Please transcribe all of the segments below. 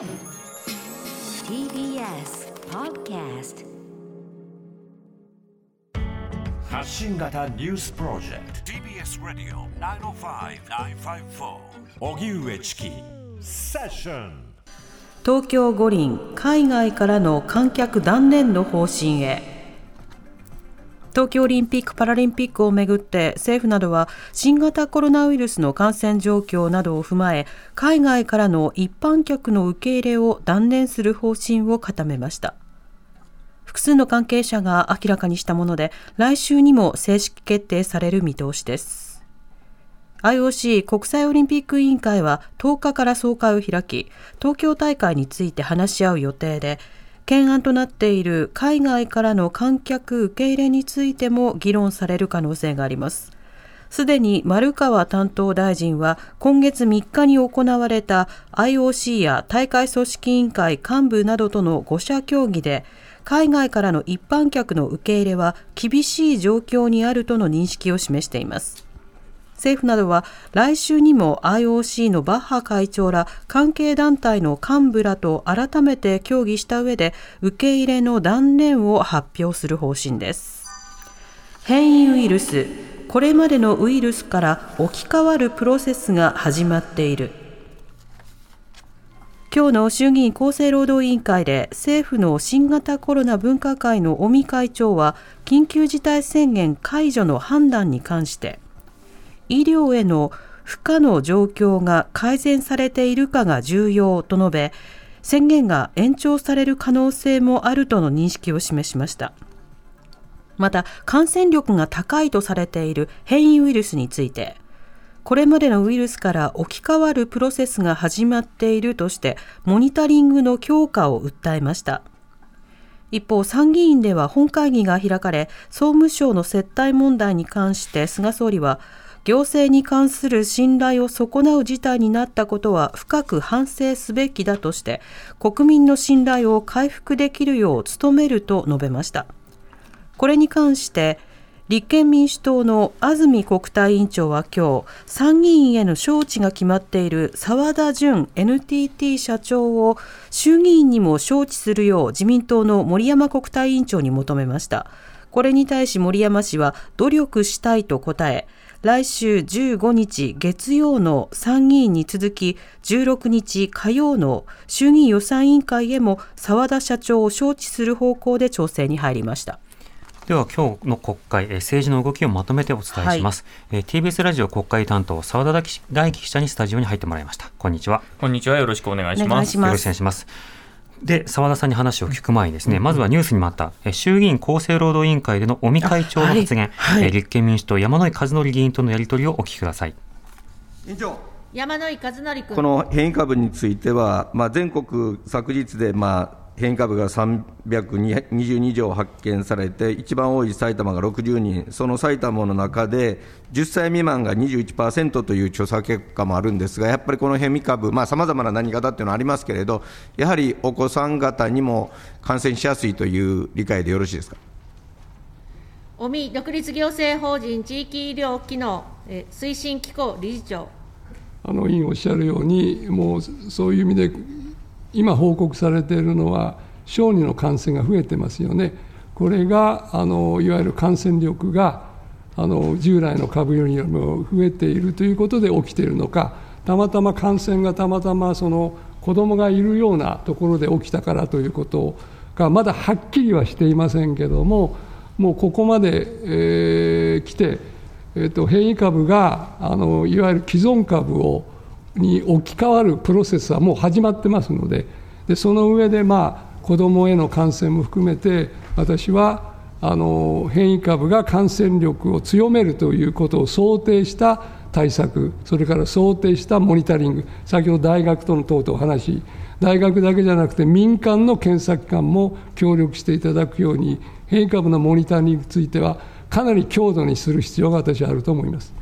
TBS Podcast 発信型ニュースプロジェクト。TBS ラディオ905-954おぎゅうえちきセッション。東京五輪海外からの観客断念の方針へ東京オリンピック・パラリンピックをめぐって政府などは新型コロナウイルスの感染状況などを踏まえ海外からの一般客の受け入れを断念する方針を固めました。複数の関係者が明らかにしたもので来週にも正式決定される見通しです。IOC 国際オリンピック委員会は10日から総会を開き東京大会について話し合う予定で懸案となっている海外からの観客受け入れについても議論される可能性があります。すでに丸川担当大臣は今月3日に行われた IOC や大会組織委員会幹部などとの5者協議で海外からの一般客の受け入れは厳しい状況にあるとの認識を示しています。政府などは来週にも IOC のバッハ会長ら関係団体の幹部らと改めて協議した上で受け入れの断念を発表する方針です。変異ウイルスこれまでのウイルスから置き換わるプロセスが始まっている。今日の衆議院厚生労働委員会で政府の新型コロナ分科会の尾身会長は緊急事態宣言解除の判断に関して医療への負荷の状況が改善されているかが重要と述べ宣言が延長される可能性もあるとの認識を示しました。また感染力が高いとされている変異ウイルスについてこれまでのウイルスから置き換わるプロセスが始まっているとしてモニタリングの強化を訴えました。一方参議院では本会議が開かれ総務省の接待問題に関して菅総理は行政に関する信頼を損なう事態になったことは深く反省すべきだとして国民の信頼を回復できるよう努めると述べました。これに関して立憲民主党の安住国対委員長は今日参議院への招致が決まっている澤田純 NTT 社長を衆議院にも招致するよう自民党の森山国対委員長に求めました。これに対し森山氏は努力したいと答え来週15日月曜の参議院に続き16日火曜の衆議院予算委員会へも澤田社長を招致する方向で調整に入りました。では今日の国会、政治の動きをまとめてお伝えします。はい、TBS ラジオ国会担当澤田大樹記者にスタジオに入ってもらいました。こんにちは。こんにちは。よろしくお願いします。よろしくお願いします。で澤田さんに話を聞く前にですね、まずはニュースにもあった衆議院厚生労働委員会での尾身会長の発言、はい。はい、立憲民主党山井和則議員とのやり取りをお聞きください。委員長。山井和則君。この変異株については、まあ、全国昨日で、まあ、変異株が322以上発見されて、一番多い埼玉が60人、その埼玉の中で、10歳未満が21%という調査結果もあるんですが、やっぱりこの変異株、さまざ、まな何型っていうのはありますけれど、やはりお子さん方にも感染しやすいという理解でよろしいですか？尾身独立行政法人地域医療機能推進機構理事長あの委員おっしゃるように、もうそういう意味で今報告されているのは、小児の感染が増えてますよね、これがあのいわゆる感染力があの従来の株よりも増えているということで起きているのか、たまたま感染がたまたまその子どもがいるようなところで起きたからということが、まだはっきりはしていませんけれども、もうここまで、えー、来て、えーと、変異株があのいわゆる既存株をに置き換わるプロセスはもう始まってますので、でその上で、まあ、子どもへの感染も含めて、私はあの変異株が感染力を強めるということを想定した対策、それから想定したモニタリング、先ほど大学との等々お話、大学だけじゃなくて民間の検査機関も協力していただくように、変異株のモニタリングについては、かなり強度にする必要が私はあると思います。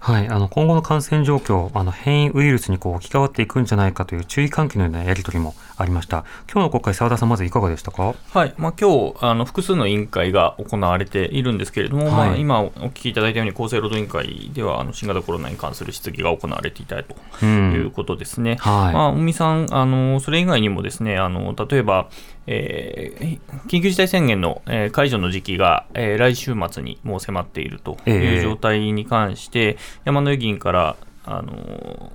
はい、あの今後の感染状況、あの変異ウイルスにこう置き換わっていくんじゃないかという注意喚起のようなやり取りもありました。今日の国会、澤田さん、まずいかがでしたか？はい、まあ今日あの複数の委員会が行われているんですけれども、はい、まあ今お聞きいただいたように厚生労働委員会ではあの新型コロナに関する質疑が行われていたということですね。うん、はい、まあ尾身さん、あのそれ以外にもですね、あの例えば、えー、緊急事態宣言の、えー、解除の時期が、えー、来週末にもう迫っているという状態に関して、えー、山野議員からあの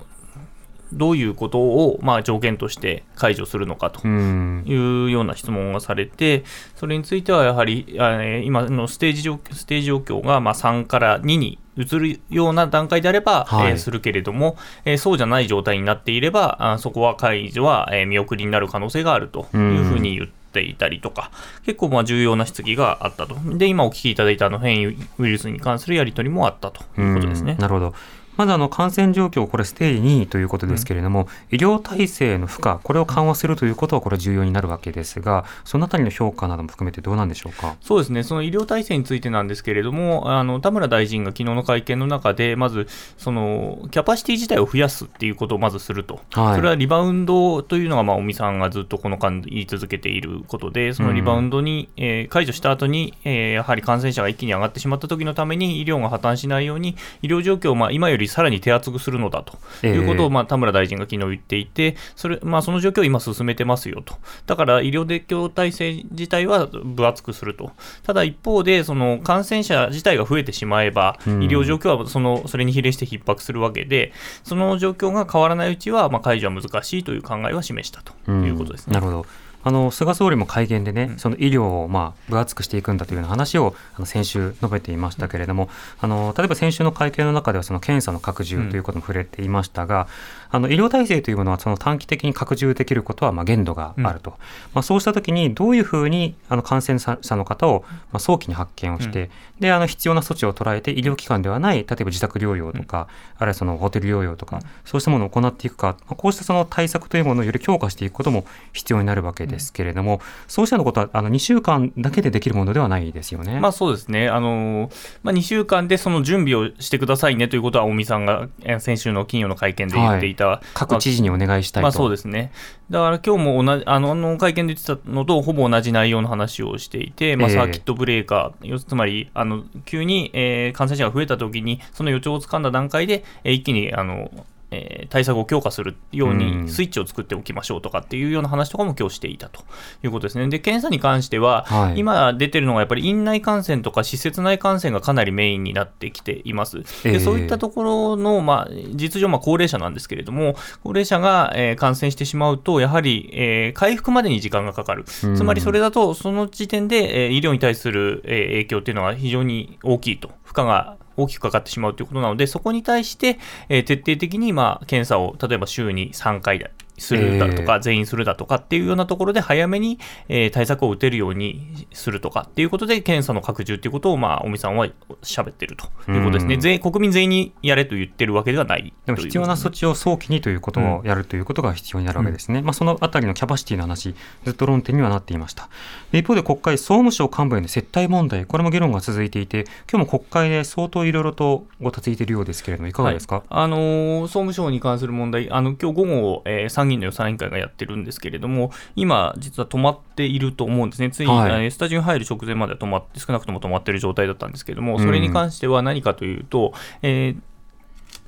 どういうことを、まあ、条件として解除するのかというような質問がされて、それについてはやはり、今のステージ状ステージ状況がまあ3から2に移るような段階であれば、はい、えー、するけれども、えー、そうじゃない状態になっていれば、あそこは解除は、えー、見送りになる可能性があるというふうに言っていたりとか、結構まあ重要な質疑があったと。で、今お聞きいただいたあの変異ウイルスに関するやり取りもあったということですね。なるほど。まずあの感染状況、これステージ2ということですけれども、うん、医療体制の負荷、これを緩和するということは、これ重要になるわけですが、そのあたりの評価なども含めてどうなんでしょうか？そうですね、その医療体制についてなんですけれども、あの田村大臣が昨日の会見の中で、まず、そのキャパシティ自体を増やすっていうことをまずすると、はい、それはリバウンドというのが、まあ、尾身さんがずっとこの間言い続けていることで、そのリバウンドに、うん、えー、解除した後に、えー、やはり感染者が一気に上がってしまった時のために、医療が破綻しないように、医療状況をまあ今よりさらに手厚くするのだということを、まあ、田村大臣が昨日言っていて、それまあ、その状況を今進めてますよと。だから医療提供体制自体は分厚くすると。ただ一方で、その感染者自体が増えてしまえば、医療状況はそのそれに比例して逼迫するわけで、その状況が変わらないうちは、まあ、解除は難しいという考えは示したということですね。なるほどあの菅総理も会見でね、その医療をまあ分厚くしていくんだというような話をあの先週述べていましたけれども、あの例えば先週の会見の中ではその検査の拡充ということも触れていましたが、あの医療体制というものはその短期的に拡充できることはまあ限度があると、うん、まあ、そうしたときにどういうふうにあの感染者の方をまあ早期に発見をして、うん、であの必要な措置を捉えて医療機関ではない例えば自宅療養とか、あるいはそのホテル療養とか、そうしたものを行っていくか、こうしたその対策というものをより強化していくことも必要になるわけですけれども、そうしたのことはあの2週間だけでできるものではないですよね。まあ、そうですね。あの、まあ、2週間でその準備をしてくださいねということは、尾身さんが先週の金曜の会見で言っていた、はい、各知事にお願いしたいと、まあ、そうですね、だから今日も同じあのあの会見で言ってたのとほぼ同じ内容の話をしていて、まあ、サーキットブレーカー、えー、つまりあの急に、えー、感染者が増えたときに、その予兆をつかんだ段階で、えー、一気にあのえー、対策を強化するようにスイッチを作っておきましょうとかっていうような話とかも今日していたということですね。で、検査に関しては、はい、今出てるのがやっぱり院内感染とか施設内感染がかなりメインになってきています。でそういったところの、まあ、実情、まあ、高齢者なんですけれども、高齢者が、えー、感染してしまうと、やはり、えー、回復までに時間がかかる。つまりそれだと、その時点で、えー、医療に対する、えー、影響っていうのは非常に大きいと。負荷が大きくかかってしまうということなので、そこに対して、え、徹底的に、まあ、検査を例えば週に3回だするだとか、全員するだとかっていうようなところで早めに、えー、対策を打てるようにするとかっていうことで検査の拡充っていうことを、まあ、尾身さんは喋ってるということですね。全国民全員にやれと言ってるわけではない。でも必要な措置を早期にということをやるということが必要になるわけですね。うん、まあ、そのあたりのキャパシティの話、ずっと論点にはなっていました。一方で国会、総務省幹部への接待問題、これも議論が続いていて、今日も国会で相当いろいろとごたついているようですけれども、いかがですか、はい、あのー、総務省に関する問題、あの今日午後、えー、参議院の予算委員会がやってるんですけれども、今、実は止まっていると思うんですね、ついに、はい、スタジオに入る直前までは止まって、少なくとも止まっている状態だったんですけれども、それに関しては何かというと、うん、えー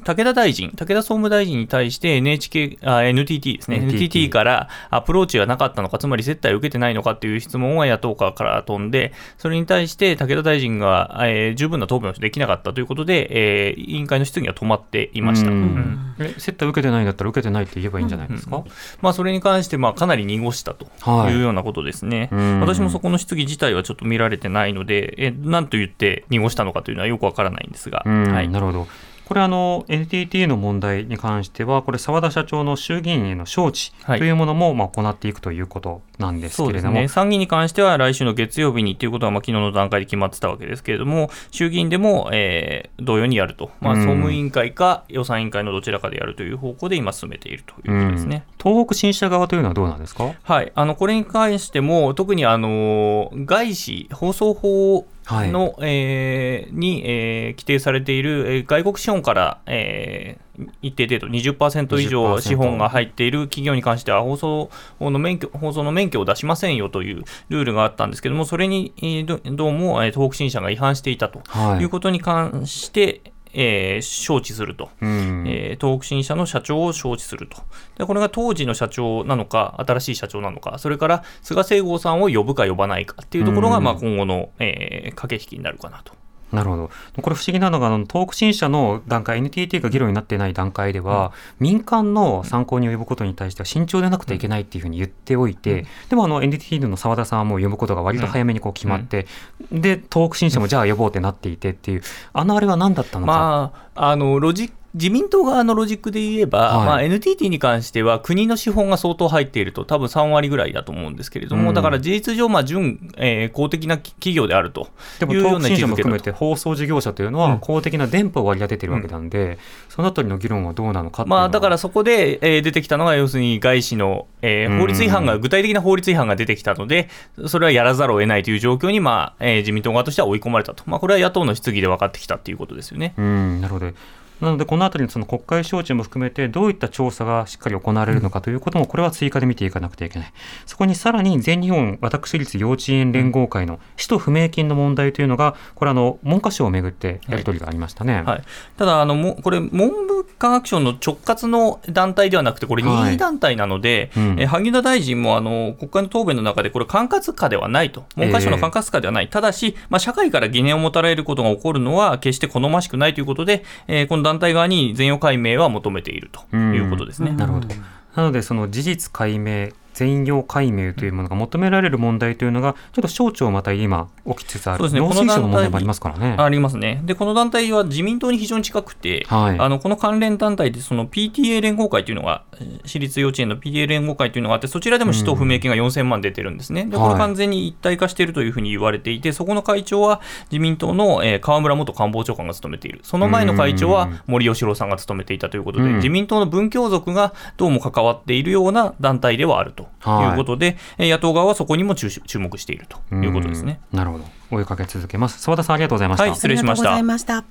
武田大臣、武田総務大臣に対して NHK、あ NTT ですね、NTT, NTT からアプローチがなかったのか、つまり接待を受けてないのかという質問は野党側から飛んで、それに対して武田大臣が、えー、十分な答弁をできなかったということで、えー、委員会の質疑は止まっていました。うん。え接待を受けてないんだったら受けてないって言えばいいんじゃないですか、うん。うん、まあ、それに関して、まあ、かなり濁したというようなことですね、はい、私もそこの質疑自体はちょっと見られてないので、えなんと言って濁したのかというのはよくわからないんですが。はい、なるほどこれあの NTT の問題に関しては、これ澤田社長の衆議院への招致というものもまあ行っていくということなんですけれども、ね、参議院に関しては来週の月曜日にということはまあ昨日の段階で決まってたわけですけれども、衆議院でも、えー、同様にやると、まあ、総務委員会か予算委員会のどちらかでやるという方向で今進めているということですね。東北新社側というのはどうなんですか？はい、あのこれに関しても特にあの外資放送法の、はい、えー、に、えー、規定されている、えー、外国資本から、えー、一定程度20%以上資本が入っている企業に関しては放送の免許放送の免許を出しませんよというルールがあったんですけどもそれにどどうも、えー、東北新社が違反していたと。いうことに関して、えー、招致すると、うん、えー、東北新社の社長を招致すると。で、これが当時の社長なのか、新しい社長なのか、それから菅清郷さんを呼ぶか呼ばないかっていうところが、まあ、今後の、えー、駆け引きになるかなと。なるほど。これ不思議なのが、あの東北新社の段階、NTT が議論になっていない段階では、うん、民間の参考に呼ぶことに対しては慎重でなくてはいけないっていうふうに言っておいて、うん、でもあの NTT の澤田さんはもう呼ぶことが割と早めにこう決まって、うん、で、東北新社もじゃあ呼ぼうってなっていてっていう、あのあれは何だったのか。まあ、あのロジッ自民党側のロジックで言えば、はい、まあ、NTT に関しては国の資本が相当入っていると、多分3割ぐらいだと思うんですけれども、うん、だから事実上、まあ準、えー、公的な企業であるというような位置づけも含めて放送事業者というのは公的な電波を割り当てているわけなんで、うん、そのあたりの議論はどうなのかまあ、だからそこで、えー、出てきたのが、要するに外資の、えー、法律違反が、具体的な法律違反が出てきたので、それはやらざるを得ないという状況に、まあえー、自民党側としては追い込まれたと、まあ、これは野党の質疑で分かってきたということですよね。うんなるほどなので、このあたりのその国会招致も含めて、どういった調査がしっかり行われるのかということも、これは追加で見ていかなくてはいけない。そこにさらに全日本私立幼稚園連合会の使途不明金の問題というのが、これあの、文科省をめぐってやり取りがありましたね。はいはい、ただあのも、これ、文部科学省の直轄の団体ではなくて、これ、任意団体なので、はいうん、え萩生田大臣もあの国会の答弁の中で、これ、管轄下ではないと、文科省の管轄下ではない、えー、ただし、まあ、社会から疑念を持たれることが起こるのは、決して好ましくないということで、えー、この団体側に全容解明は求めているということですね。なるほど。なのでその事実解明全容解明というものが求められる問題というのが、ちょっと省庁また今、起きつつある、そうですね、農水省の問題もありますからね。ありますね。で、この団体は自民党に非常に近くて、はい、あのこの関連団体で、その PTA 連合会というのが、私立幼稚園の PTA 連合会というのがあって、そちらでも使途不明金が4000万出てるんですね。で、これ完全に一体化しているというふうに言われていて、そこの会長は自民党の、え河村元官房長官が務めている。その前の会長は森喜朗さんが務めていたということで、自民党の文教族がどうも関わっているような団体ではあるということで、で、野党側はそこにも注目しているということですね。なるほど。追いかけ続けます。澤田さんありがとうございました。はい、失礼しました。ました。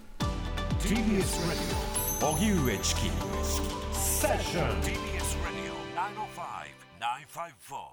荻上チキセッション TBS ラディオ905-954